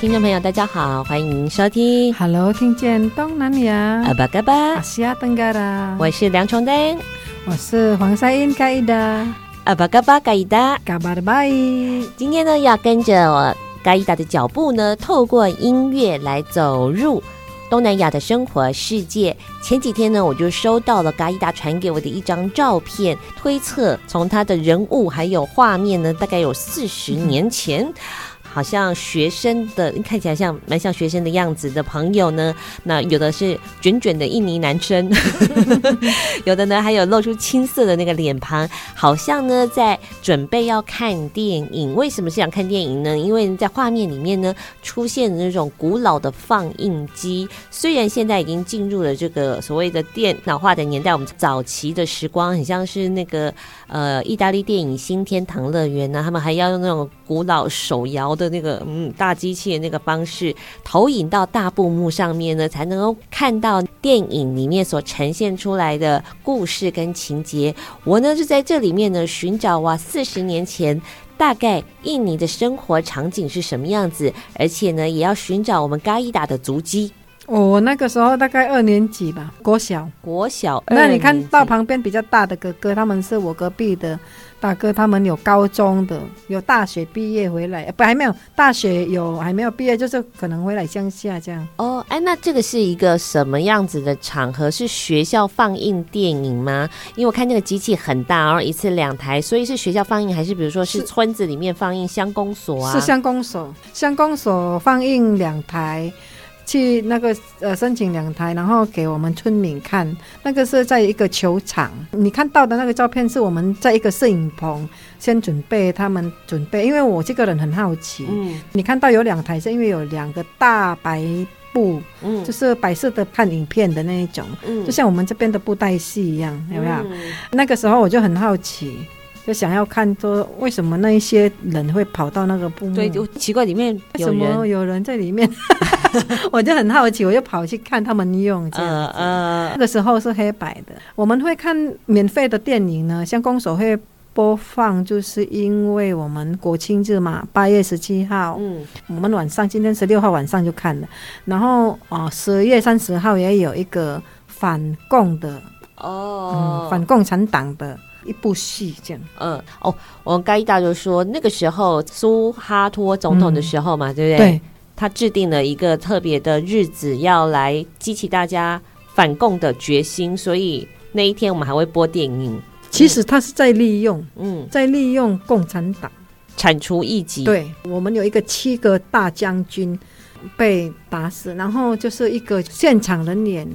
听众朋友，大家好，欢迎收听。Hello，听见东南亚。阿巴嘎巴，阿西亚登嘎啦。我是梁崇登，我是黄赛英嘎伊达。阿巴嘎巴嘎伊达，嘎巴的拜。今天呢，要跟着我嘎伊达的脚步呢，透过音乐来走入东南亚的生活世界。前几天呢，我就收到了嘎伊达传给我的一张照片，推测从他的人物还有画面呢，大概有四十年前。好像学生的，看起来像蛮像学生的样子的朋友呢。那有的是卷卷的印尼男生，有的呢还有露出青涩的那个脸庞，好像呢在准备要看电影。为什么是想看电影呢？因为在画面里面呢出现的那种古老的放映机，虽然现在已经进入了这个所谓的电脑化的年代，我们早期的时光很像是那个呃意大利电影《新天堂乐园》呢，他们还要用那种古老手摇。的那个嗯大机器的那个方式投影到大布幕上面呢，才能够看到电影里面所呈现出来的故事跟情节。我呢就在这里面呢寻找哇，四十年前大概印尼的生活场景是什么样子，而且呢也要寻找我们嘎伊达的足迹。我那个时候大概二年级吧，国小，国小。那你看到旁边比较大的哥哥，他们是我隔壁的。大哥，他们有高中的，有大学毕业回来，不还没有大学有还没有毕业，就是可能回来乡下这样。哦，哎，那这个是一个什么样子的场合？是学校放映电影吗？因为我看那个机器很大，然后一次两台，所以是学校放映，还是比如说是村子里面放映乡公所啊？是乡公所，乡公所放映两台。去那个呃申请两台，然后给我们村民看。那个是在一个球场，你看到的那个照片是我们在一个摄影棚先准备，他们准备。因为我这个人很好奇，嗯，你看到有两台是因为有两个大白布，嗯，就是白色的看影片的那一种，嗯，就像我们这边的布袋戏一样，有没有？嗯，那个时候我就很好奇。就想要看说为什么那一些人会跑到那个布幕？对，就奇怪里面有什么有人在里面？我就很好奇，我就跑去看他们用这样子。呃，呃，那个时候是黑白的。我们会看免费的电影呢，像公所会播放，就是因为我们国庆日嘛，八月十七号，嗯，我们晚上今天十六号晚上就看了。然后哦，十月三十号也有一个反共的哦，嗯，反共产党的。一部戏这样，嗯哦，我们嘎伊达就说那个时候苏哈托总统的时候嘛，嗯、对不对？对，他制定了一个特别的日子，要来激起大家反共的决心，所以那一天我们还会播电影。其实他是在利用，嗯，在利用共产党铲除异己。对，我们有一个七个大将军被打死，然后就是一个现场人脸，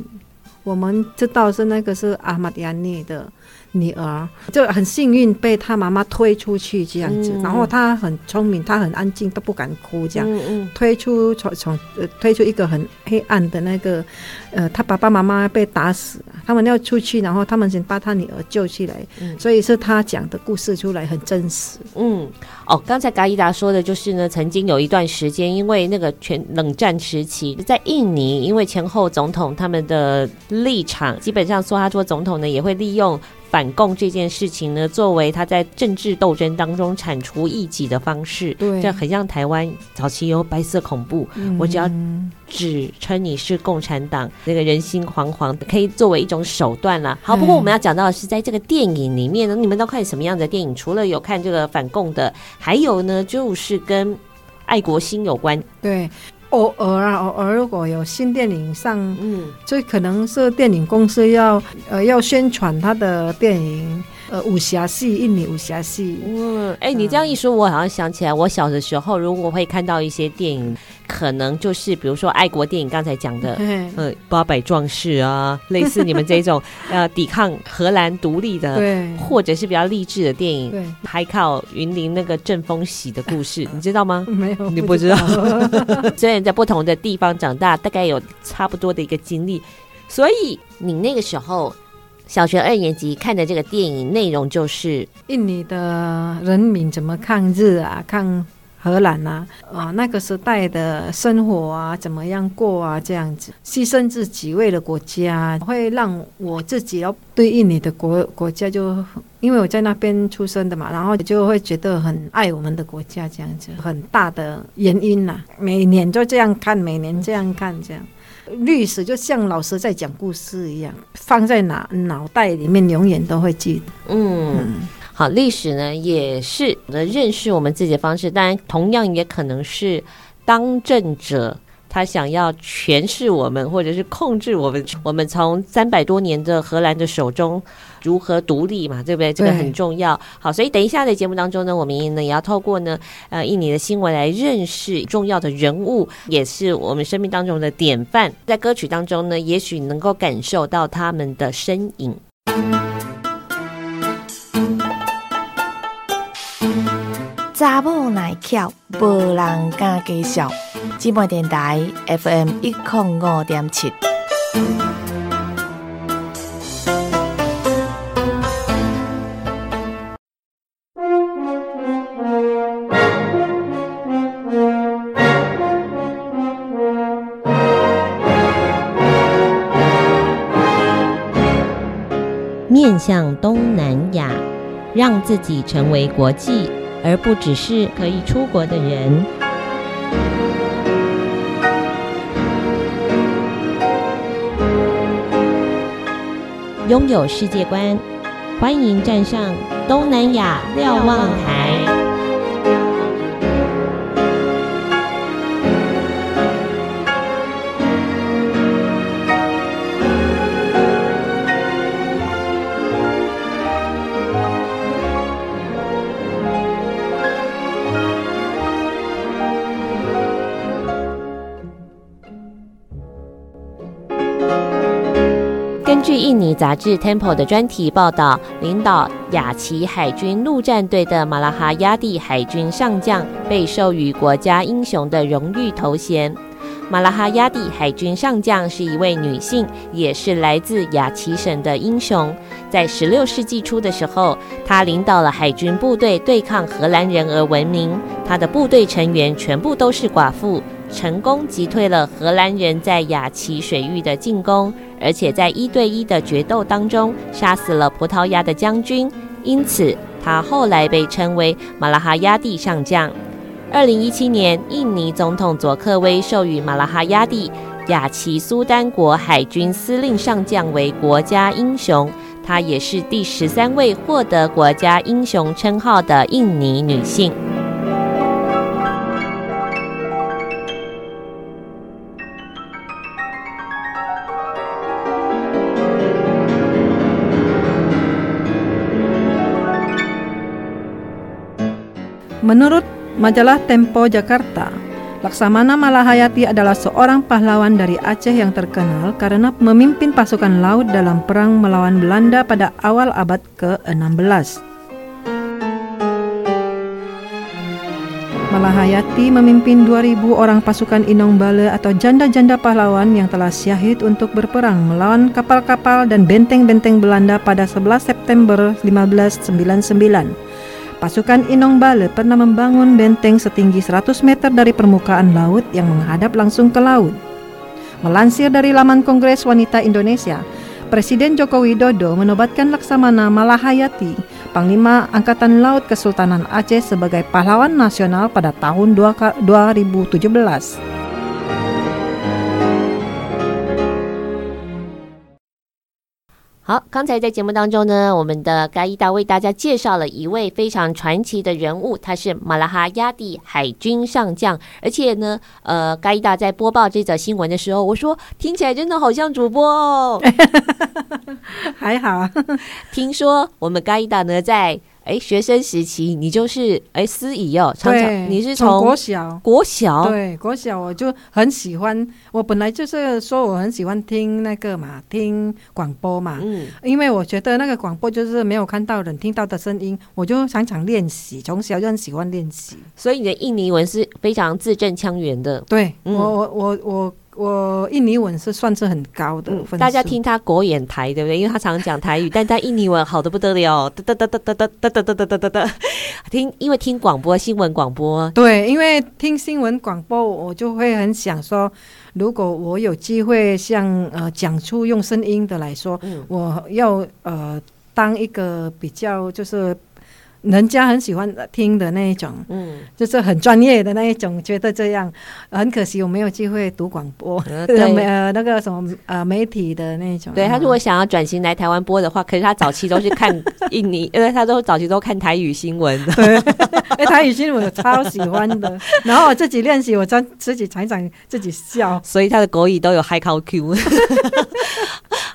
我们知道是那个是阿玛迪亚尼的。女儿就很幸运被他妈妈推出去这样子，嗯、然后他很聪明，他很安静，都不敢哭这样。嗯嗯、推出从从呃推出一个很黑暗的那个，呃，他爸爸妈妈被打死，他们要出去，然后他们先把他女儿救起来，嗯、所以是他讲的故事出来很真实。嗯，哦，刚才嘎伊达说的就是呢，曾经有一段时间，因为那个全冷战时期，在印尼，因为前后总统他们的立场，基本上苏哈托总统呢也会利用。反共这件事情呢，作为他在政治斗争当中铲除异己的方式，对，这很像台湾早期有白色恐怖，嗯、我只要指称你是共产党，那个人心惶惶，可以作为一种手段啦。好，不过我们要讲到的是，在这个电影里面呢，你们都看什么样的电影？除了有看这个反共的，还有呢，就是跟爱国心有关。对，偶尔啊，偶尔如果有新电影上，嗯，所以可能是电影公司要呃要宣传他的电影。呃，武侠戏，印尼武侠戏。嗯，哎、欸，你这样一说，我好像想起来，我小的时候，如果会看到一些电影，可能就是比如说爱国电影，刚才讲的，呃，八百壮士啊，类似你们这种呃抵抗荷兰独立的，对，或者是比较励志的电影，对，还靠云林那个阵风喜的故事，你知道吗？没有，你不知道。虽然在不同的地方长大，大概有差不多的一个经历，所以你那个时候。小学二年级看的这个电影内容就是印尼的人民怎么抗日啊，抗荷兰啊，啊那个时代的生活啊，怎么样过啊，这样子牺牲自己为了国家，会让我自己要对印尼的国国家就，因为我在那边出生的嘛，然后就会觉得很爱我们的国家，这样子很大的原因呐、啊。每年就这样看，每年这样看，这样。历史就像老师在讲故事一样，放在哪脑袋里面，永远都会记得。嗯，嗯好，历史呢也是认识我们自己的方式，当然同样也可能是当政者。他想要诠释我们，或者是控制我们。我们从三百多年的荷兰的手中如何独立嘛，对不对？这个很重要。好，所以等一下的节目当中呢，我们呢也要透过呢呃印尼的新闻来认识重要的人物，也是我们生命当中的典范。在歌曲当中呢，也许能够感受到他们的身影。查某耐巧，无人敢介绍。姊妹电台 FM 一零五点七。面向东南亚，让自己成为国际，而不只是可以出国的人。拥有世界观，欢迎站上东南亚瞭望台。杂志《Tempo》的专题报道，领导雅琪海军陆战队的马拉哈亚蒂海军上将被授予国家英雄的荣誉头衔。马拉哈亚蒂海军上将是一位女性，也是来自雅琪省的英雄。在十六世纪初的时候，她领导了海军部队对抗荷兰人而闻名。她的部队成员全部都是寡妇，成功击退了荷兰人在雅琪水域的进攻。而且在一对一的决斗当中，杀死了葡萄牙的将军，因此他后来被称为马拉哈亚蒂上将。二零一七年，印尼总统佐科威授予马拉哈亚蒂雅琪苏丹国海军司令上将为国家英雄，她也是第十三位获得国家英雄称号的印尼女性。Menurut majalah Tempo Jakarta, Laksamana Malahayati adalah seorang pahlawan dari Aceh yang terkenal karena memimpin pasukan laut dalam perang melawan Belanda pada awal abad ke-16. Malahayati memimpin 2000 orang pasukan Inong Bale atau janda-janda pahlawan yang telah syahid untuk berperang melawan kapal-kapal dan benteng-benteng Belanda pada 11 September 1599. Pasukan Inong Bale pernah membangun benteng setinggi 100 meter dari permukaan laut yang menghadap langsung ke laut. Melansir dari laman Kongres Wanita Indonesia, Presiden Joko Widodo menobatkan Laksamana Malahayati, Panglima Angkatan Laut Kesultanan Aceh sebagai pahlawan nasional pada tahun 2017. 好，刚才在节目当中呢，我们的嘎伊达为大家介绍了一位非常传奇的人物，他是马拉哈亚蒂海军上将。而且呢，呃，嘎伊达在播报这则新闻的时候，我说听起来真的好像主播哦。还好，听说我们嘎伊达呢在。哎，学生时期你就是哎司仪哦，常常你是从国小。国小？对国小我就很喜欢，我本来就是说我很喜欢听那个嘛，听广播嘛，嗯，因为我觉得那个广播就是没有看到人听到的声音，我就常常练习，从小就很喜欢练习，所以你的印尼文是非常字正腔圆的，对、嗯、我我我我。我印尼文是算是很高的，大家听他国演台对不对？因为他常讲台语，但他印尼文好的不得了，哒哒哒哒哒哒哒哒哒哒哒哒。听，因为听广播新闻广播，对，因为听新闻广播，我就会很想说，如果我有机会像呃讲出用声音的来说，嗯、我要呃当一个比较就是。人家很喜欢听的那一种，嗯，就是很专业的那一种，觉得这样很可惜，我没有机会读广播，呃，对，呃，那个什么呃媒体的那种。对，他如果想要转型来台湾播的话，可是他早期都是看印尼，因为他都早期都看台语新闻。对，哎，台语新闻我超喜欢的，然后我自己练习，我真自己常常自己笑，所以他的国语都有 high call Q。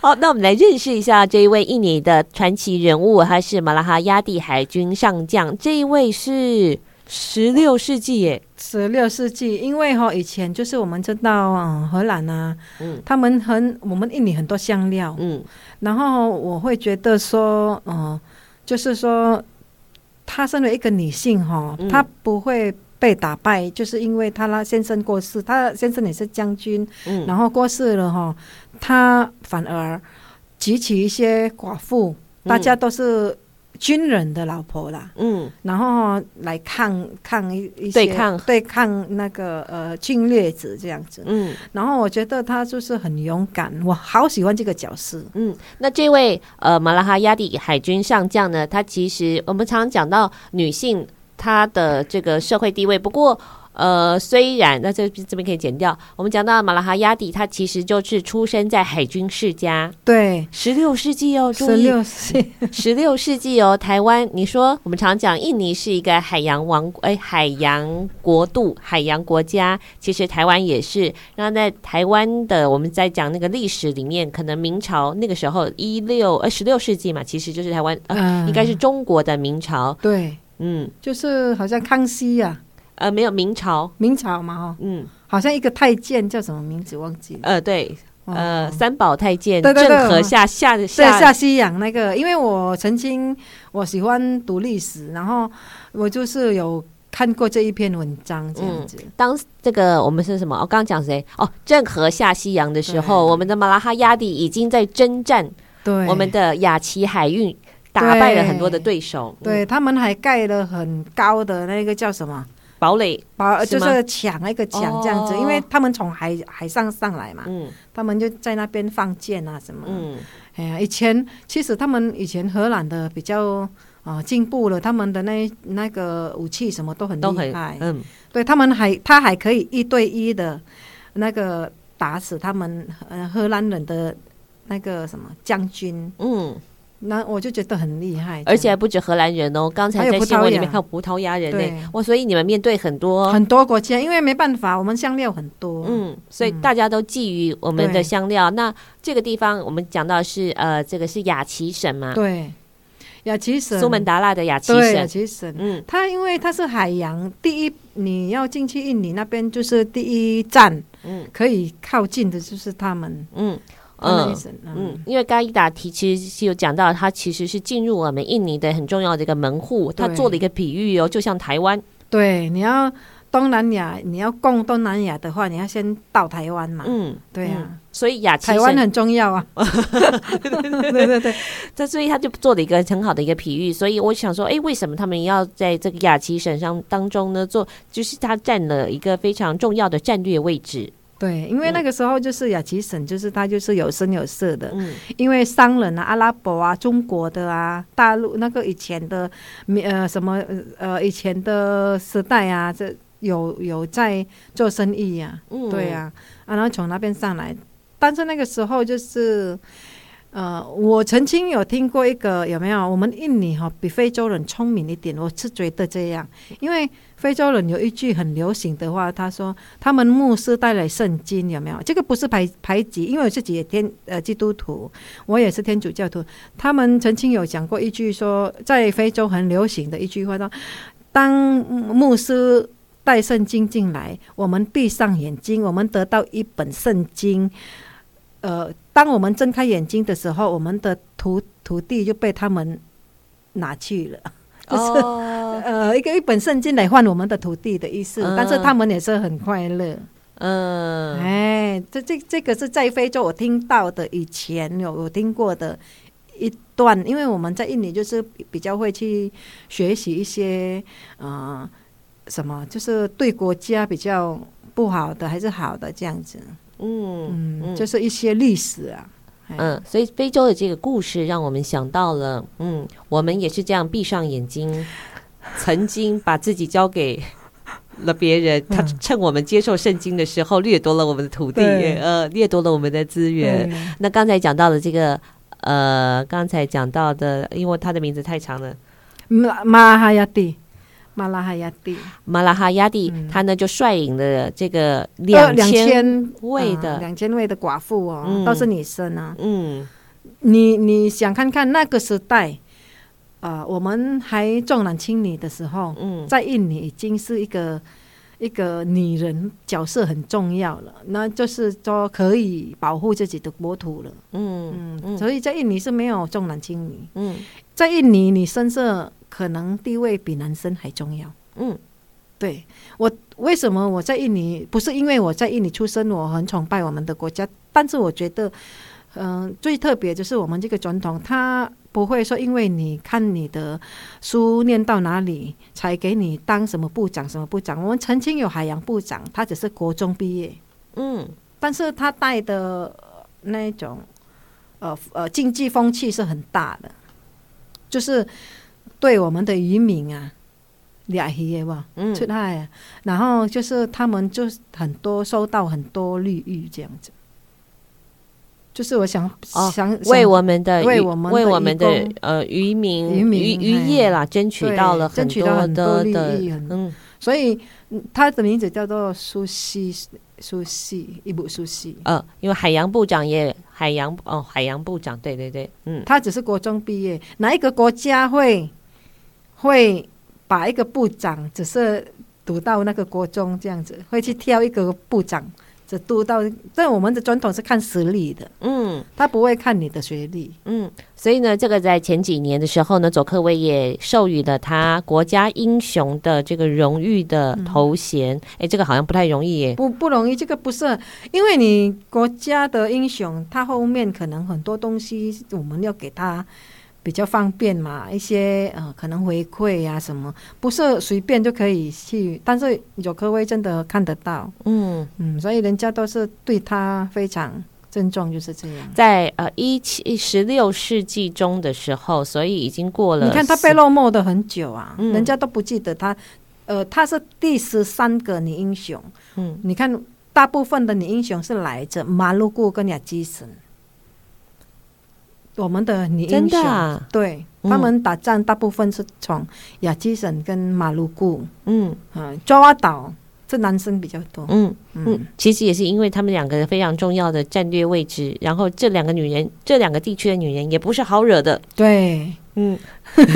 好，那我们来认识一下这一位印尼的传奇人物，他是马拉哈亚蒂海军上将。这一位是十六世纪耶，十六世纪，因为哈以前就是我们知道，嗯，荷兰啊，嗯，他们很我们印尼很多香料，嗯，然后我会觉得说，嗯，就是说，她身为一个女性哈，她不会被打败，就是因为她那先生过世，她先生也是将军，嗯，然后过世了哈。他反而举起一些寡妇，大家都是军人的老婆啦，嗯，然后来抗抗一一些对抗。对抗那个呃侵略者这样子，嗯，然后我觉得他就是很勇敢，我好喜欢这个角色，嗯，那这位呃马拉哈亚蒂海军上将呢，他其实我们常常讲到女性她的这个社会地位，不过。呃，虽然那这这边可以剪掉。我们讲到马拉哈亚蒂，他其实就是出生在海军世家。对，十六世纪哦，十六世十六世纪哦，台湾，你说我们常讲印尼是一个海洋王哎，海洋国度、海洋国家，其实台湾也是。然后在台湾的，我们在讲那个历史里面，可能明朝那个时候一六呃十六世纪嘛，其实就是台湾呃、嗯，应该是中国的明朝。对，嗯，就是好像康熙呀、啊。呃，没有明朝，明朝嘛，哈，嗯，好像一个太监叫什么名字忘记了。呃，对，呃，三宝太监，对对对，郑和下下下下西洋那个，因为我曾经我喜欢读历史，然后我就是有看过这一篇文章这样子。嗯、当这个我们是什么？我刚刚讲谁？哦，郑和下西洋的时候，我们的马拉哈亚蒂已经在征战，对，我们的雅琪海运打败了很多的对手，对，对、嗯、他们还盖了很高的那个叫什么？堡垒，堡就是抢，一个抢这样子，哦，因为他们从海海上上来嘛，嗯，他们就在那边放箭啊什么，嗯，哎呀，以前其实他们以前荷兰的比较啊进步了，他们的那那个武器什么都很厉害，嗯，对他们还他还可以一对一的那个打死他们呃荷兰人的那个什么将军，嗯。那我就觉得很厉害，而且还不止荷兰人哦。刚才在新闻里面还有葡萄牙人呢。哇，所以你们面对很多很多国家，因为没办法，我们香料很多，嗯，所以大家都觊觎我们的香料。那这个地方我们讲到是呃，这个是雅琪省嘛？对，雅琪省，苏门答腊的雅琪省，雅琪省。嗯，它因为它是海洋第一，你要进去印尼那边就是第一站，嗯，可以靠近的就是他们，嗯。嗯嗯，因为嘎伊达提其实是有讲到，他其实是进入我们印尼的很重要的一个门户。他做了一个比喻哦，就像台湾。对，你要东南亚，你要供东南亚的话，你要先到台湾嘛。嗯，对啊，嗯、所以雅琪台湾很重要啊。对对对对，这所以他就做了一个很好的一个比喻。所以我想说，哎，为什么他们要在这个雅琪省上当中呢？做就是他占了一个非常重要的战略位置。对，因为那个时候就是雅琪省，就是它就是有声有色的。嗯，因为商人啊，阿拉伯啊，中国的啊，大陆那个以前的，呃，什么呃，以前的时代啊，这有有在做生意呀、啊。嗯，对呀、啊，然后从那边上来，但是那个时候就是呃，我曾经有听过一个有没有？我们印尼哈、哦、比非洲人聪明一点，我是觉得这样，因为非洲人有一句很流行的话，他说他们牧师带来圣经，有没有？这个不是排排挤，因为我自己也天呃基督徒，我也是天主教徒。他们曾经有讲过一句说，在非洲很流行的一句话，说当牧师带圣经进来，我们闭上眼睛，我们得到一本圣经，呃。当我们睁开眼睛的时候，我们的土土地就被他们拿去了，就是、oh. 呃一个一本圣经来换我们的土地的意思。Uh. 但是他们也是很快乐。嗯，uh. 哎，这这这个是在非洲我听到的，以前有有听过的一段。因为我们在印尼就是比较会去学习一些呃什么，就是对国家比较不好的还是好的这样子。嗯嗯，就是一些历史啊，嗯，所以非洲的这个故事让我们想到了，嗯，我们也是这样闭上眼睛，曾经把自己交给了别人，他趁我们接受圣经的时候掠夺了我们的土地，呃，掠夺了我们的资源。那刚才讲到的这个，呃，刚才讲到的，因为他的名字太长了，马马哈亚蒂。马拉哈亚蒂，马拉哈亚蒂，他呢就率领了这个两千位的两千位的寡妇哦，都是女生啊。嗯，你你想看看那个时代，啊，我们还重男轻女的时候，嗯，在印尼已经是一个一个女人角色很重要了，那就是说可以保护自己的国土了。嗯嗯，所以在印尼是没有重男轻女。嗯，在印尼女生是。可能地位比男生还重要。嗯，对，我为什么我在印尼？不是因为我在印尼出生，我很崇拜我们的国家。但是我觉得，嗯、呃，最特别就是我们这个总统，他不会说因为你看你的书念到哪里，才给你当什么部长什么部长。我们曾经有海洋部长，他只是国中毕业。嗯，但是他带的那种，呃呃，经济风气是很大的，就是。对我们的渔民啊，俩鱼吧，出海啊，然后就是他们就很多收到很多绿玉这样子，就是我想想为我们的为我们为我们的呃渔民渔渔渔业啦争取到了很多的绿玉，嗯，所以他的名字叫做苏西苏西一部苏西，呃，因为海洋部长也海洋哦海洋部长对对对，嗯，他只是国中毕业，哪一个国家会？会把一个部长只是读到那个国中这样子，会去挑一个部长只读到，但我们的传统是看实力的，嗯，他不会看你的学历，嗯，所以呢，这个在前几年的时候呢，佐科威也授予了他国家英雄的这个荣誉的头衔，哎、嗯，这个好像不太容易耶，不不容易，这个不是，因为你国家的英雄，他后面可能很多东西我们要给他。比较方便嘛，一些呃可能回馈呀、啊、什么，不是随便就可以去。但是有科威真的看得到，嗯嗯，所以人家都是对他非常尊重，就是这样。在呃一七十六世纪中的时候，所以已经过了。你看他被落寞的很久啊，嗯、人家都不记得他。呃，他是第十三个女英雄。嗯，你看大部分的女英雄是来自马鲁古跟雅基神。我们的女英雄，啊、对、嗯、他们打仗大部分是从亚基省跟马鲁固，嗯。啊，爪哇岛这男生比较多，嗯嗯，嗯其实也是因为他们两个非常重要的战略位置，然后这两个女人，这两个地区的女人也不是好惹的，对，嗯，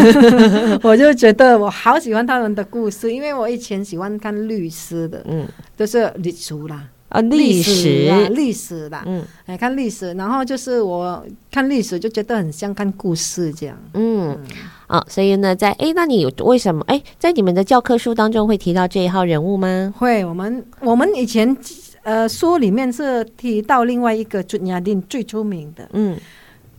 我就觉得我好喜欢他们的故事，因为我以前喜欢看律师的，嗯，就是律师啦。啊，历史啊，历史啦，嗯，来看历史，然后就是我看历史就觉得很像看故事这样，嗯，嗯。啊，所以呢，在哎，那你为什么？哎，在你们的教科书当中会提到这一号人物吗？会，我们我们以前呃书里面是提到另外一个朱亚丁最出名的，嗯，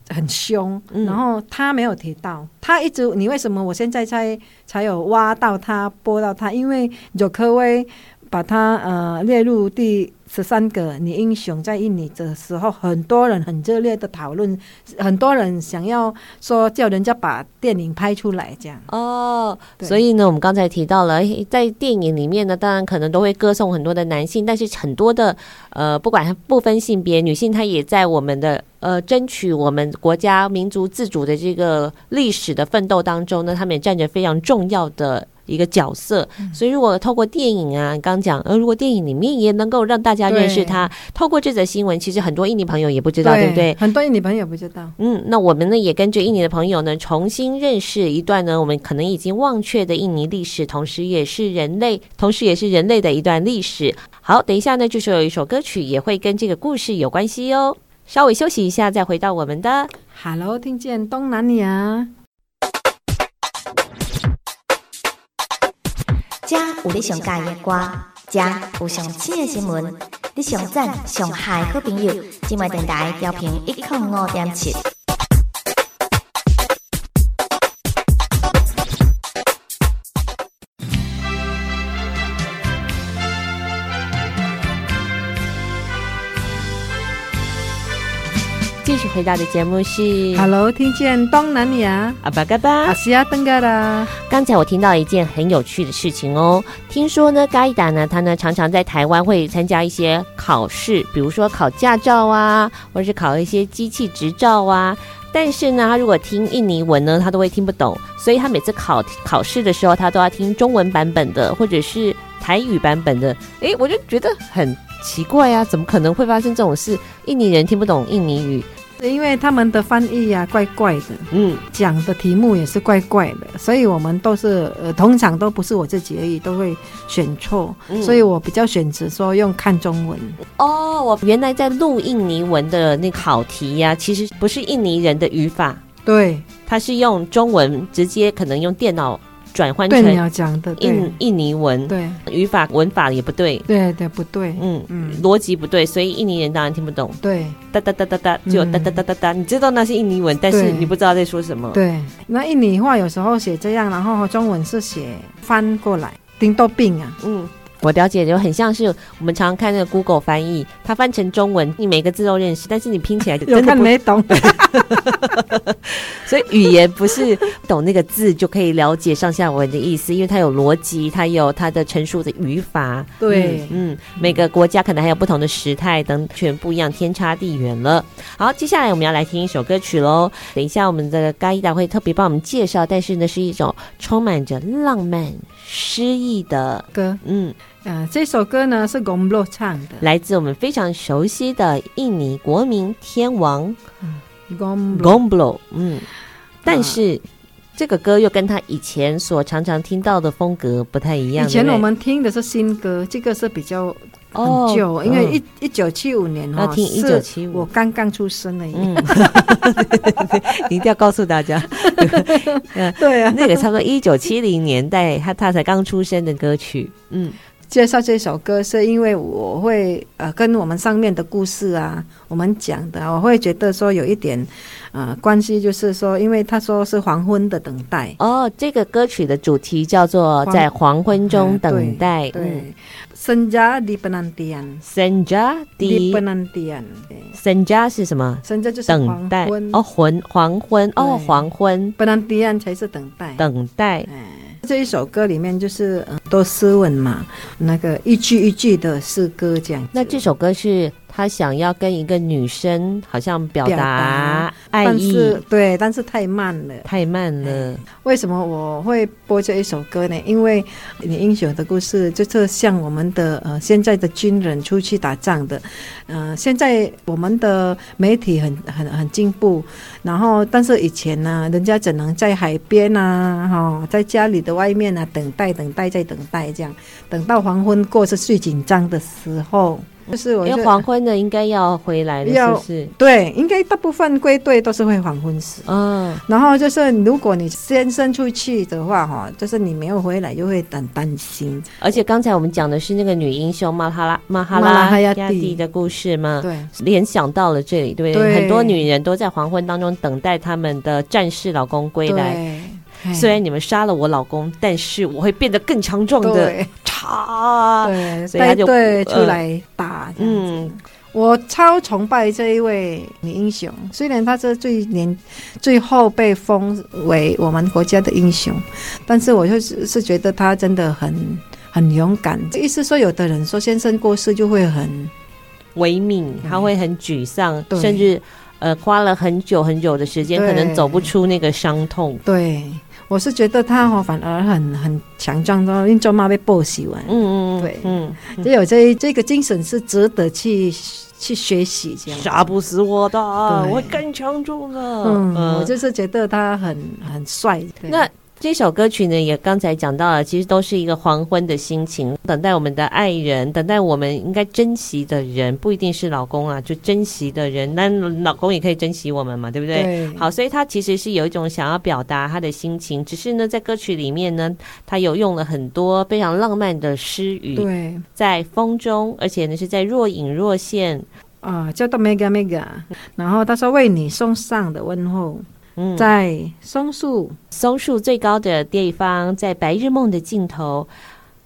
很凶，嗯、然后他没有提到，他一直你为什么我现在才才有挖到他播到他？因为有科威。把它呃列入第十三个女英雄在印尼的时候，很多人很热烈的讨论，很多人想要说叫人家把电影拍出来这样。哦，所以呢，我们刚才提到了，在电影里面呢，当然可能都会歌颂很多的男性，但是很多的呃，不管他不分性别，女性她也在我们的呃争取我们国家民族自主的这个历史的奋斗当中呢，他们也占着非常重要的。一个角色，所以如果透过电影啊，刚讲，呃，如果电影里面也能够让大家认识他，透过这则新闻，其实很多印尼朋友也不知道，对，对不对？很多印尼朋友不知道。嗯，那我们呢也跟着印尼的朋友呢，重新认识一段呢，我们可能已经忘却的印尼历史，同时也是人类，同时也是人类的一段历史。好，等一下呢，就是有一首歌曲也会跟这个故事有关系哟。稍微休息一下，再回到我们的 Hello，听见东南亚。这有你上喜欢的歌，这有上新的新闻，你上赞上嗨好朋友，今麦电台调频一点五点七。继续回答的节目是 Hello，听见东南亚阿巴嘎巴阿西亚登嘎啦。刚才我听到一件很有趣的事情哦，听说呢，嘎伊达呢，他呢常常在台湾会参加一些考试，比如说考驾照啊，或者是考一些机器执照啊。但是呢，他如果听印尼文呢，他都会听不懂，所以他每次考考试的时候，他都要听中文版本的，或者是台语版本的。诶，我就觉得很奇怪啊，怎么可能会发生这种事？印尼人听不懂印尼语。因为他们的翻译呀、啊，怪怪的，嗯，讲的题目也是怪怪的，所以我们都是呃，通常都不是我自己而已，都会选错，嗯、所以我比较选择说用看中文。哦，我原来在录印尼文的那考题呀、啊，其实不是印尼人的语法，对，他是用中文直接可能用电脑。转换成印印尼文，对。语法文法也不对，对对不对，嗯嗯，逻辑不对，所以印尼人当然听不懂。对，哒哒哒哒哒，就哒哒哒哒哒，你知道那是印尼文，但是你不知道在说什么。对，那印尼话有时候写这样，然后中文是写翻过来，顶多病啊，嗯。我了解，就很像是我们常常看那个 Google 翻译，它翻成中文，你每个字都认识，但是你拼起来就 真的有看没懂。所以语言不是懂那个字就可以了解上下文的意思，因为它有逻辑，它有它的陈述的语法。对，嗯，嗯，每个国家可能还有不同的时态等，全不一样，天差地远了。好，接下来我们要来听一首歌曲喽。等一下，我们的嘎伊达会特别帮我们介绍，但是呢，是一种充满着浪漫诗意的歌。嗯。啊，这首歌呢是 Gomblo 唱的，来自我们非常熟悉的印尼国民天王 Gomblo。嗯，但是这个歌又跟他以前所常常听到的风格不太一样。以前我们听的是新歌，这个是比较很久，因为一一九七五年哈，听一九七五，我刚刚出生的。嗯，你一定要告诉大家，对啊，那个差不多一九七零年代，他他才刚出生的歌曲，嗯。介绍这首歌是因为我会呃跟我们上面的故事啊，我们讲的，我会觉得说有一点呃关系，就是说，因为他说是黄昏的等待。哦，这个歌曲的主题叫做在黄昏中等待，对，Senja di penantian，Senja di penantian，Senja 是什么？Senja 就是等待。哦，黄黄昏。哦，黄昏，penantian 才是等待，等待。这一首歌里面就是嗯多斯文嘛，那个一句一句的诗歌这样。那这首歌是他想要跟一个女生好像表达爱意，对，但是太慢了，太慢了。为什么我会播这一首歌呢？因为你英雄的故事就是像我们的呃现在的军人出去打仗的，呃，现在我们的媒体很很很进步，然后但是以前呢，人家只能在海边啊，哈、哦，在家里的外面啊等待等待再等待这样，等到黄昏过是最紧张的时候。就是我，因为黄昏的应该要回来的，是不是？对，应该大部分归队都是会黄昏死。嗯，然后就是如果你先生出去的话，哈，就是你没有回来，就会很担心。而且刚才我们讲的是那个女英雄马哈拉马哈拉哈亚蒂的故事嘛，对，联想到了这里，对，对，很多女人都在黄昏当中等待他们的战士老公归来。虽然你们杀了我老公，但是我会变得更强壮的。吵，对，所以他就对出来打，嗯。我超崇拜这一位女英雄，虽然她是最年最后被封为我们国家的英雄，但是我就是是觉得她真的很很勇敢。意思说，有的人说先生过世就会很萎靡，他会很沮丧，甚至呃花了很久很久的时间，可能走不出那个伤痛。对，我是觉得他哦反而很很强壮，的因做妈被报喜完。嗯嗯对，嗯，就有这这个精神是值得去。去学习，这样杀不死我的，我会更强壮了。嗯，嗯，我就是觉得他很很帅。那这首歌曲呢，也刚才讲到了，其实都是一个黄昏的心情，等待我们的爱人，等待我们应该珍惜的人，不一定是老公啊，就珍惜的人，那老公也可以珍惜我们嘛，对不对？对。好，所以他其实是有一种想要表达他的心情，只是呢，在歌曲里面呢，他有用了很多非常浪漫的诗语，对，在风中，而且呢是在若隐若现啊，叫做 Mega Mega，然后他说为你送上的问候。嗯，在松树，松树最高的地方，在白日梦的尽头。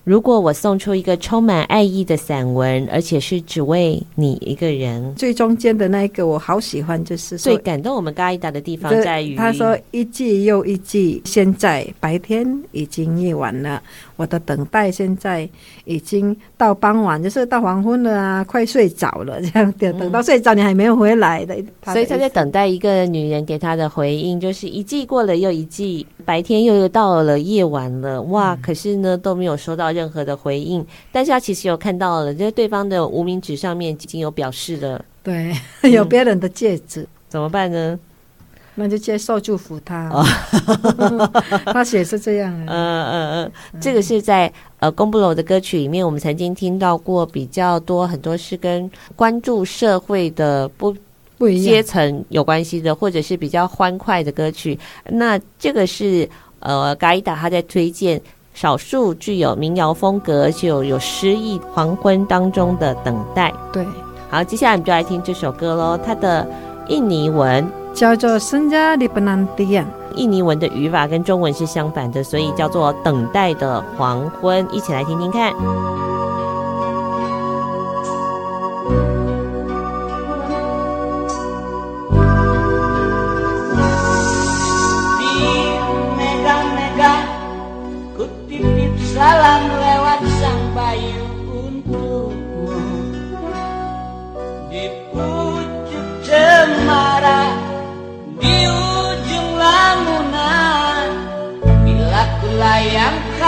如果我送出一个充满爱意的散文，而且是只为你一个人，最中间的那一个我好喜欢，就是最感动我们嘎伊达的地方在于，他说一季又一季，现在白天已经夜晚了。我的等待现在已经到傍晚，就是到黄昏了啊，快睡着了这样的，等到睡着你还没有回来的，所以他在等待一个女人给他的回应，就是一季过了又一季，白天又又到了夜晚了，哇！可是呢都没有收到任何的回应，但是他其实有看到了，就是对方的无名指上面已经有表示了，对，有别人的戒指，怎么办呢？那就接受祝福他，他写是这样。嗯嗯嗯，这个是在呃公布楼的歌曲里面，我们曾经听到过比较多很多是跟关注社会的不不一样阶层有关系的，或者是比较欢快的歌曲。那这个是呃嘎伊达他在推荐少数具有民谣风格、就有诗意黄昏当中的等待。对，好，接下来我们就来听这首歌喽，它的印尼文。叫做生加里布南迪亚，印尼文的语法跟中文是相反的，所以叫做等待的黄昏。一起来听听看。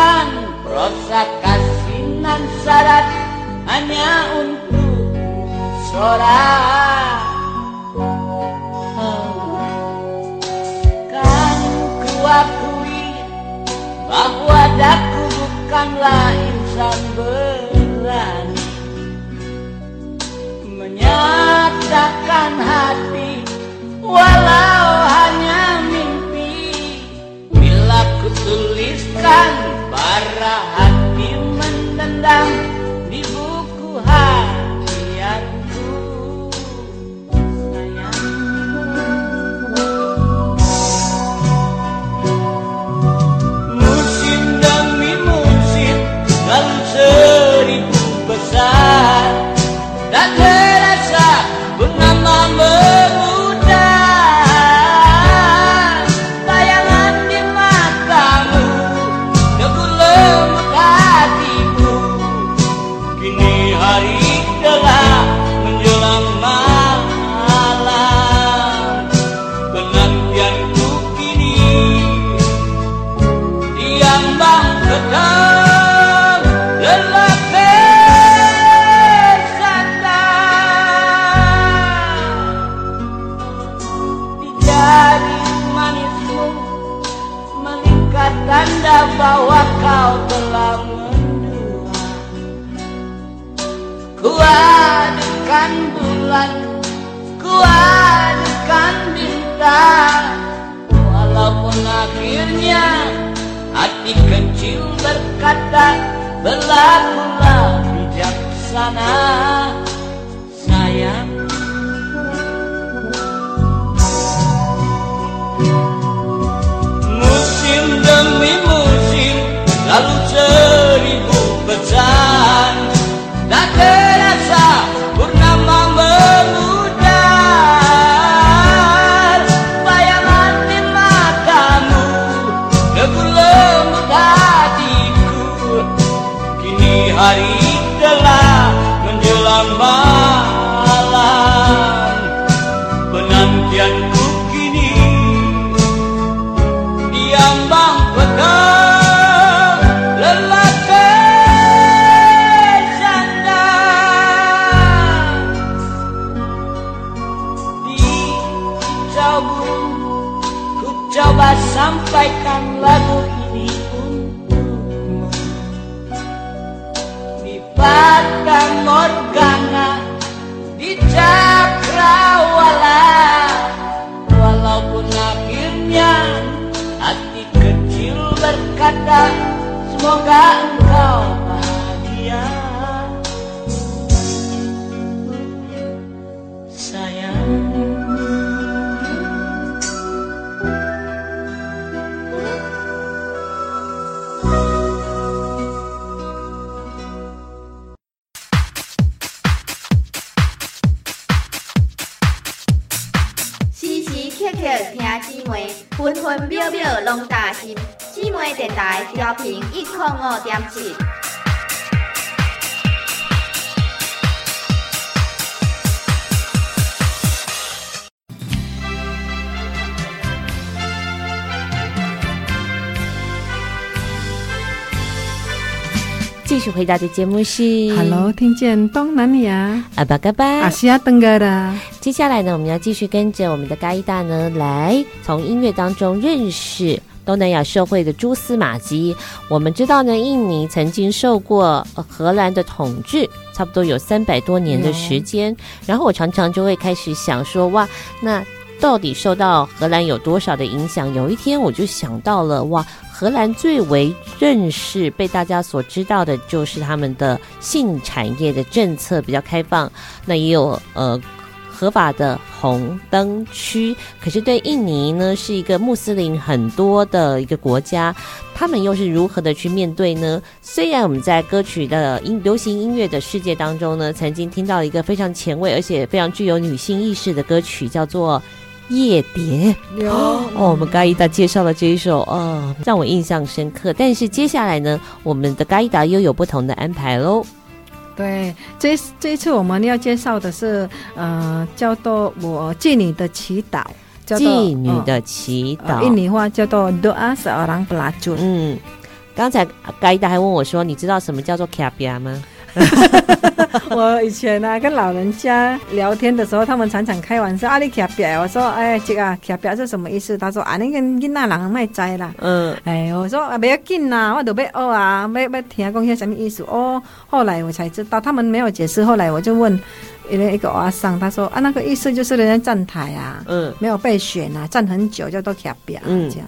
Bayangkan prosa kasinan syarat hanya untuk seorang. Kan bahwa daku bukanlah insan berani Menyatakan hati walau hanya mimpi. Bila ku guitarra bahwa kau telah mendua Kuadukan bulan Kuadukan bintang. Walaupun akhirnya Hati kecil berkata Berlakulah bijaksana dạ 回答的节目是 Hello，听见东南亚阿巴嘎巴阿西亚登哥的，接下来呢，我们要继续跟着我们的嘎伊大呢，来从音乐当中认识东南亚社会的蛛丝马迹。我们知道呢，印尼曾经受过荷兰的统治，差不多有三百多年的时间。然后我常常就会开始想说，哇，那到底受到荷兰有多少的影响？有一天我就想到了，哇。荷兰最为认识、被大家所知道的，就是他们的性产业的政策比较开放。那也有呃合法的红灯区，可是对印尼呢，是一个穆斯林很多的一个国家，他们又是如何的去面对呢？虽然我们在歌曲的音流行音乐的世界当中呢，曾经听到一个非常前卫而且非常具有女性意识的歌曲，叫做。夜蝶哦，我们嘎伊达介绍了这一首哦，让我印象深刻。但是接下来呢，我们的嘎伊达又有不同的安排喽。对，这这一次我们要介绍的是，呃，叫做我妓女的祈祷，妓女的祈祷，哦、印尼话叫做 Doa Seorang Pelacur。嗯，刚才嘎伊达还问我说，你知道什么叫做卡比亚吗？我以前呢、啊，跟老人家聊天的时候，他们常常开玩笑，阿里卡表，我说，哎，这个卡表是什么意思？他说，啊，你跟囡仔人卖摘啦。嗯，哎，我说啊，不要紧啦，我都要学啊，要要听讲些什么意思？哦，后来我才知道，他们没有解释。后来我就问一个一个阿桑，他说啊，那个意思就是人家站台啊，嗯，没有被选啊，站很久叫做卡表，嗯，这样。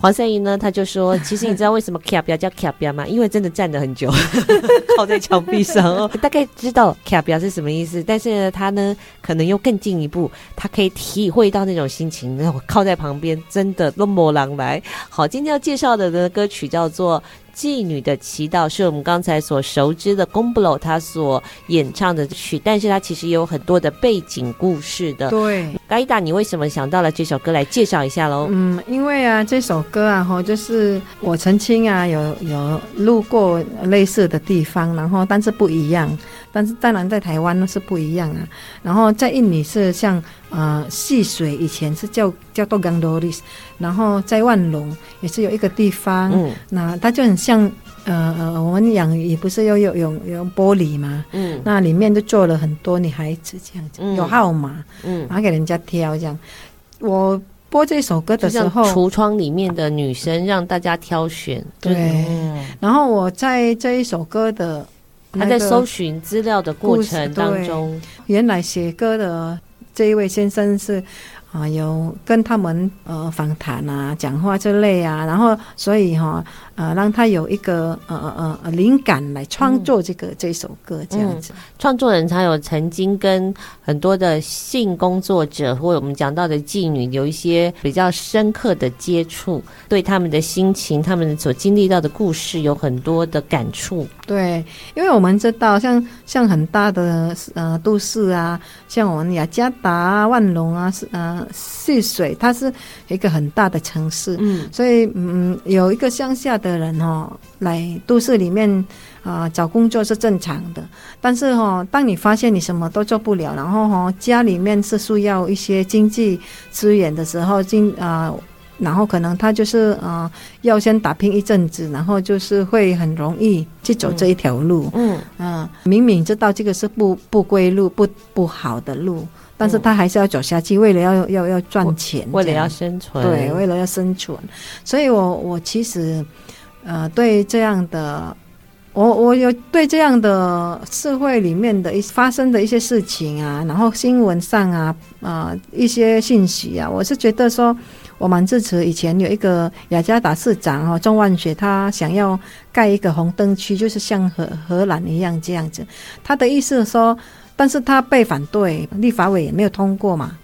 黄圣依呢，他就说：“其实你知道为什么卡比亚叫卡比亚吗？因为真的站得很久，靠在墙壁上哦。大概知道卡比亚是什么意思，但是呢，他呢可能又更进一步，他可以体会到那种心情。然后靠在旁边，真的那么狼来。好，今天要介绍的呢歌曲叫做。”妓女的祈祷是我们刚才所熟知的 Gomblo 他所演唱的曲，但是他其实也有很多的背景故事的。对，嘎伊达，你为什么想到了这首歌来介绍一下喽？嗯，因为啊，这首歌啊，哈，就是我曾经啊有有路过类似的地方，然后但是不一样，但是当然在台湾那是不一样啊。然后在印尼是像呃戏水，以前是叫叫做 Gandoris，然后在万隆也是有一个地方，嗯，那它就很像。呃呃，我们养鱼不是要有有有玻璃吗？嗯，那里面就做了很多女孩子，这样子、嗯、有号码，嗯，然后给人家挑这样。我播这首歌的时候，橱窗里面的女生让大家挑选，对。嗯、然后我在这一首歌的，他在搜寻资料的过程当中，原来写歌的这一位先生是。啊，有跟他们呃访谈啊、讲话之类啊，然后所以哈、哦、呃让他有一个呃呃呃灵感来创作这个、嗯、这首歌这样子。创、嗯、作人他有曾经跟很多的性工作者或者我们讲到的妓女有一些比较深刻的接触，对他们的心情、他们所经历到的故事有很多的感触。对，因为我们知道像像很大的呃都市啊，像我们雅加达啊、万隆啊是呃。泗水，它是一个很大的城市，嗯，所以嗯，有一个乡下的人哦，来都市里面啊、呃、找工作是正常的，但是哈、哦，当你发现你什么都做不了，然后哈、哦，家里面是需要一些经济资源的时候，经啊、呃，然后可能他就是呃要先打拼一阵子，然后就是会很容易去走这一条路。嗯嗯、呃，明明知道这个是不不归路、不不好的路，但是他还是要走下去，为了要要要赚钱，为了要生存，对，为了要生存。所以我我其实呃对这样的。我我有对这样的社会里面的一发生的一些事情啊，然后新闻上啊，啊、呃、一些信息啊，我是觉得说，我蛮支持。以前有一个雅加达市长哦，钟万学，他想要盖一个红灯区，就是像荷荷兰一样这样子。他的意思说，但是他被反对，立法委也没有通过嘛。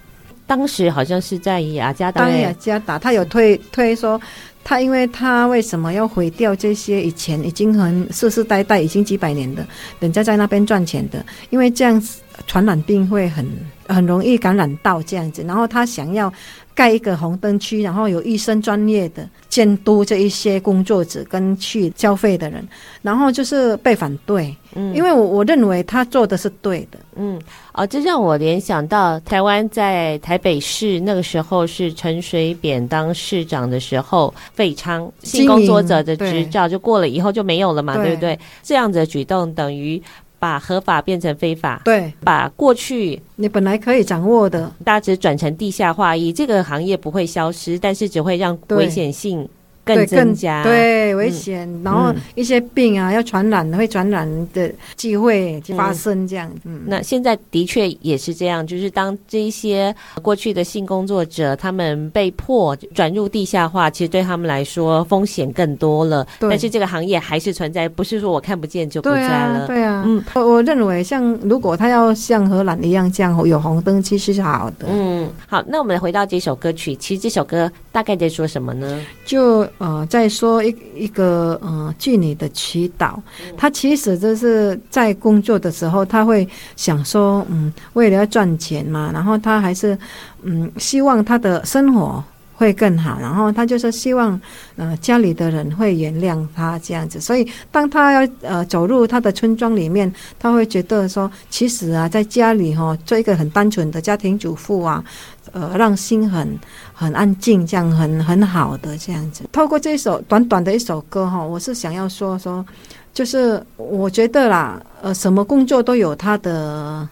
当时好像是在雅加达，当雅加达，他有推推说。他因为他为什么要毁掉这些以前已经很世世代代已经几百年的人家在那边赚钱的？因为这样子传染病会很很容易感染到这样子，然后他想要。盖一个红灯区，然后有医生专业的监督这一些工作者跟去消费的人，然后就是被反对，嗯，因为我我认为他做的是对的，嗯，哦，这让我联想到台湾在台北市那个时候是陈水扁当市长的时候，废娼性工作者的执照就过了以后就没有了嘛，对，对不对？这样子的举动等于。把合法变成非法，对，把过去你本来可以掌握的，大致转成地下化以，这个行业不会消失，但是只会让危险性。更增加对，对危险、嗯，然后一些病啊，嗯、要传染会传染的机会发生这样。嗯，那现在的确也是这样，就是当这一些过去的性工作者他们被迫转入地下化，其实对他们来说风险更多了。对，但是这个行业还是存在，不是说我看不见就不在了。对啊，对啊嗯，我我认为像如果他要像荷兰一样这样有红灯其实是好的。嗯，好，那我们回到这首歌曲，其实这首歌大概在说什么呢？就呃，再说一一个呃，妓女的祈祷，她其实就是在工作的时候，她会想说，嗯，为了要赚钱嘛，然后她还是嗯，希望她的生活会更好，然后他就是希望呃，家里的人会原谅他这样子，所以当他要呃走入他的村庄里面，他会觉得说，其实啊，在家里哈，做一个很单纯的家庭主妇啊。呃，让心很很安静，这样很很好的这样子。透过这一首短短的一首歌哈，我是想要说说，就是我觉得啦，呃，什么工作都有它的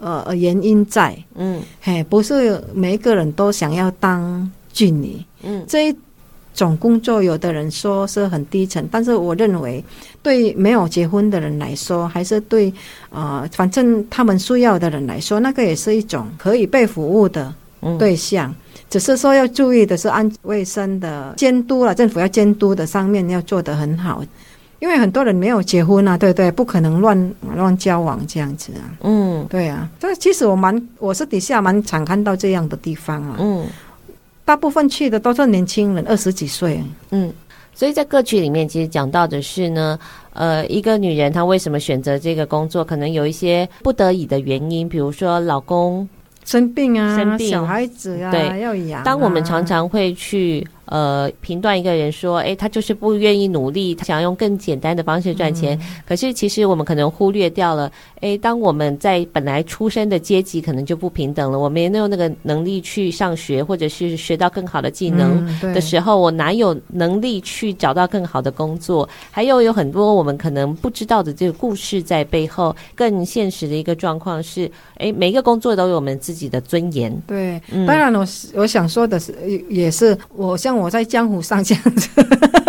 呃原因在，嗯，嘿，不是每一个人都想要当妓女，嗯，这一种工作，有的人说是很低层，但是我认为对没有结婚的人来说，还是对呃，反正他们需要的人来说，那个也是一种可以被服务的。对象，只是说要注意的是安卫生的监督了，政府要监督的上面要做得很好，因为很多人没有结婚啊，对不对，不可能乱乱交往这样子啊。嗯，对啊，这其实我蛮，我私底下蛮常看到这样的地方啊。嗯，大部分去的都是年轻人，二十几岁。嗯，所以在歌曲里面其实讲到的是呢，呃，一个女人她为什么选择这个工作，可能有一些不得已的原因，比如说老公。生病啊，生病，小孩子啊，对，要养啊。当我们常常会去。呃，评断一个人说，哎，他就是不愿意努力，他想要用更简单的方式赚钱。嗯。可是其实我们可能忽略掉了，哎，当我们在本来出生的阶级可能就不平等了，我们也没有那个能力去上学，或者是学到更好的技能的时候，嗯，我哪有能力去找到更好的工作？还有有很多我们可能不知道的这个故事在背后。更现实的一个状况是，哎，每一个工作都有我们自己的尊严。对，嗯，当然我我想说的是，也是我像。我我在江湖上这样子，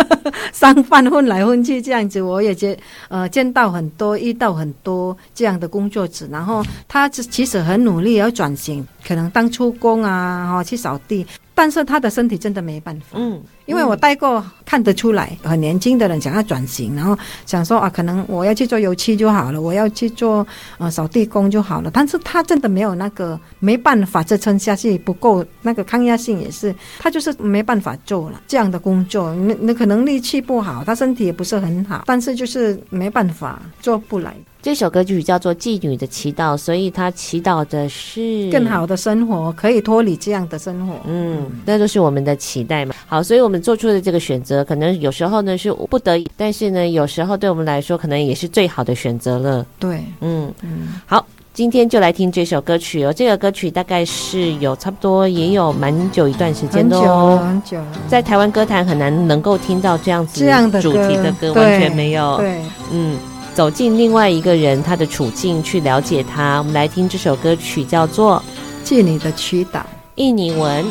商贩混来混去这样子，我也见呃见到很多，遇到很多这样的工作者，然后他其实很努力要转型，可能当出工啊，哈去扫地，但是他的身体真的没办法，嗯。因为我带过，看得出来，很年轻的人想要转型，然后想说啊，可能我要去做油漆就好了，我要去做呃扫地工就好了。但是他真的没有那个，没办法支撑下去，不够那个抗压性也是，他就是没办法做了这样的工作。那那可能力气不好，他身体也不是很好，但是就是没办法做不来。这首歌曲叫做《妓女的祈祷》，所以他祈祷的是更好的生活，可以脱离这样的生活。嗯，那就是我们的期待嘛。好，所以我们。做出的这个选择，可能有时候呢是不得已，但是呢，有时候对我们来说，可能也是最好的选择了。对，嗯嗯。好，今天就来听这首歌曲哦。这个歌曲大概是有差不多也有蛮久一段时间的哦，很久了，很久了。在台湾歌坛很难能够听到这样子这样的主题的歌，完全没有。对，嗯，走进另外一个人他的处境去了解他。我们来听这首歌曲，叫做《借你的祈祷》，印尼文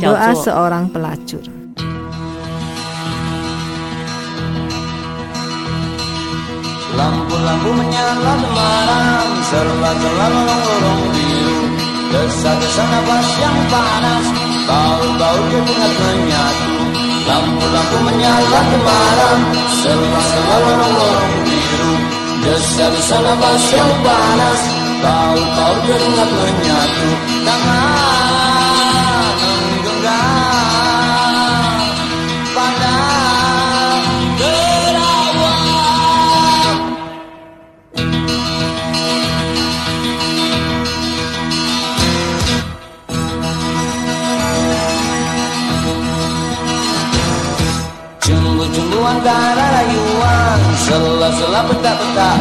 叫做。Lampu-lampu menyala malam Serba-serba lorong-lorong biru. Desa-desa nafas yang panas Bau-bau keringat menyatu. Lampu-lampu menyala malam Serba-serba lorong-lorong biru. Desa-desa nafas yang panas Bau-bau keringat menyatu. Tangan antara rayuan Sela-sela petak-petak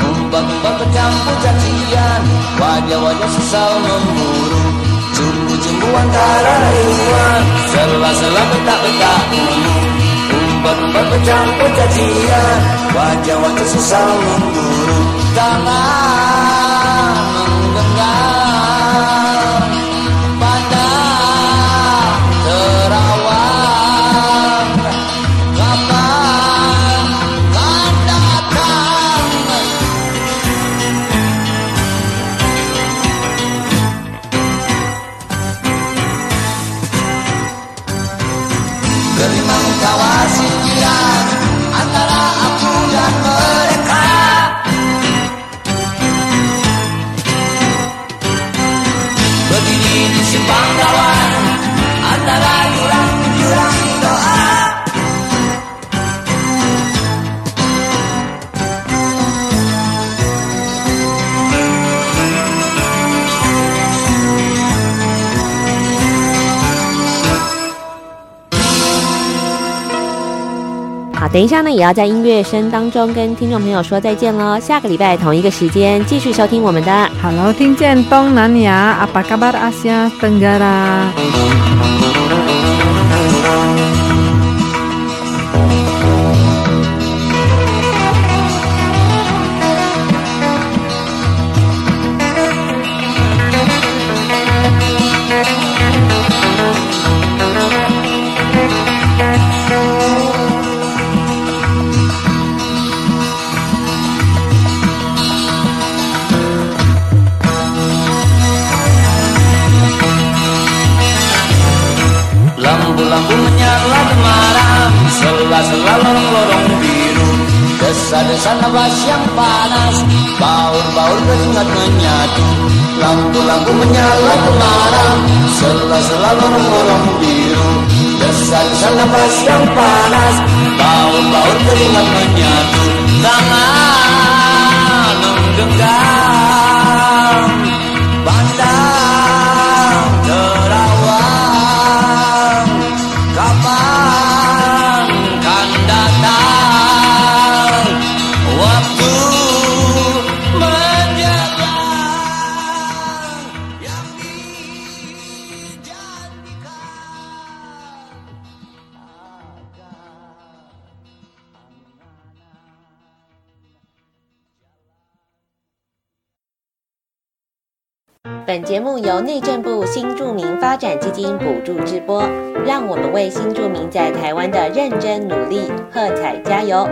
Umpat-umpat bercampur cacian Wajah-wajah sesal memburu Jumbo-jumbo antara rayuan Sela-sela petak-petak Umpat-umpat bercampur cacian Wajah-wajah sesal memburu Tangan 等一下呢，也要在音乐声当中跟听众朋友说再见喽。下个礼拜同一个时间继续收听我们的 Hello，听见东南亚阿巴嘎巴的阿西亚登格啦。Tenggara nafas yang panas? Baur-baur keringat menyatu Lampu-lampu menyala malam Sela-sela lorong-lorong biru. Desa-desa nafas yang panas. Baur-baur keringat menyatu Tangan menggenggam 由内政部新住民发展基金补助直播，让我们为新住民在台湾的认真努力喝彩加油！